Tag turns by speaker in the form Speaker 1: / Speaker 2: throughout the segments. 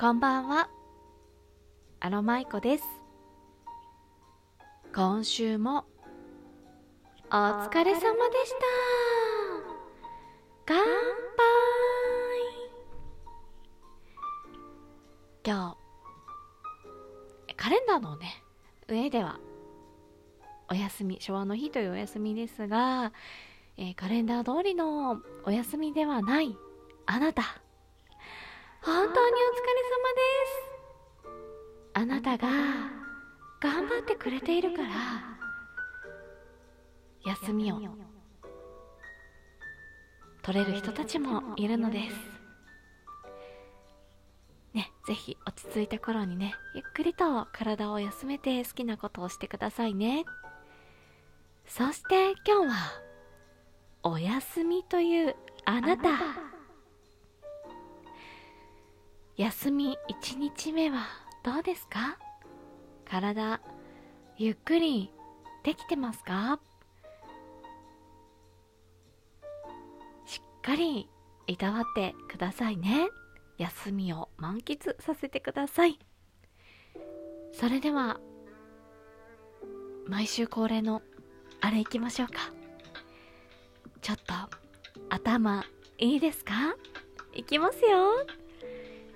Speaker 1: こんばんは。アロマイコです。今週もお疲れ様でした。乾杯。今日カレンダーのね上ではお休み昭和の日というお休みですが、えー、カレンダー通りのお休みではないあなた。本当にお疲れ様です。あなたが頑張ってくれているから。休みを。取れる人たちもいるのです。ねぜひ落ち着いた頃にねゆっくりと体を休めて好きなことをしてくださいね。そして今日はお休みというあなた。休み1日目はどうですか？体ゆっくりできてますか？しっかりいたわってくださいね。休みを満喫させてください。それでは毎週恒例のあれ行きましょうか。ちょっと頭いいですか？行きますよ。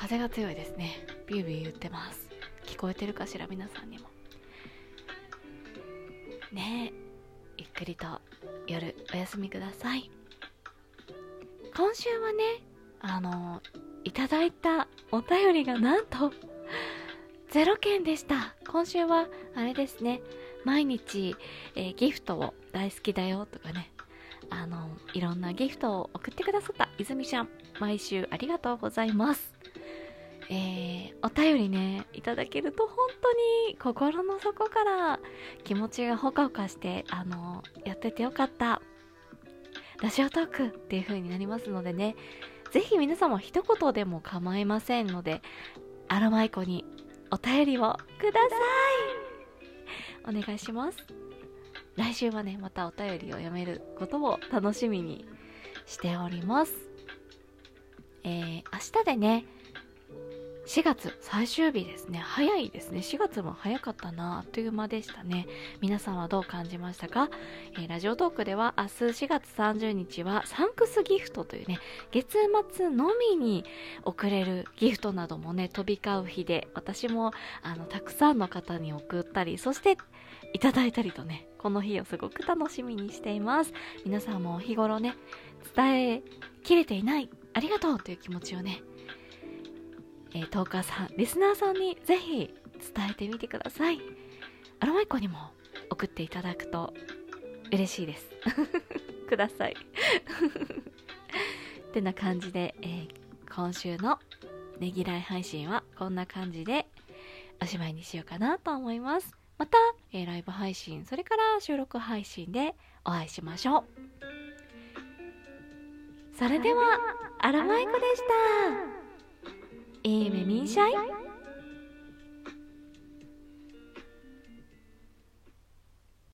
Speaker 1: 風が強いですね。ビュービュー言ってます。聞こえてるかしら皆さんにも。ねゆっくりと夜お休みください。今週はねあのいただいたお便りがなんと0件でした。今週はあれですね。毎日、えー、ギフトを大好きだよとかね。あのいろんなギフトを送ってくださった泉ちゃん毎週ありがとうございます。えー、お便りねいただけると本当に心の底から気持ちがほかほかしてあのやっててよかった。ラジオトークっていう風になりますのでねぜひ皆様一言でも構いませんのでアロマイコにお便りをください。お願いします。来週はねまたお便りを読めることを楽しみにしております。えー、明日でね4月最終日ですね。早いですね。4月も早かったなあっという間でしたね。皆さんはどう感じましたか、えー、ラジオトークでは明日4月30日はサンクスギフトというね月末のみに送れるギフトなどもね飛び交う日で私もあのたくさんの方に送ったりそしていただいたりとねこの日をすごく楽しみにしています。皆さんも日頃ね伝えきれていないありがとうという気持ちをね、えー、トーカーさんリスナーさんにぜひ伝えてみてください。アロマイコにも送っていただくと嬉しいです。ください。ってな感じで、えー、今週のねぎらい配信はこんな感じでおしまいにしようかなと思います。また、えー、ライブ配信、それから収録配信でお会いしましょう。それでは、アラマイコでした。你猜。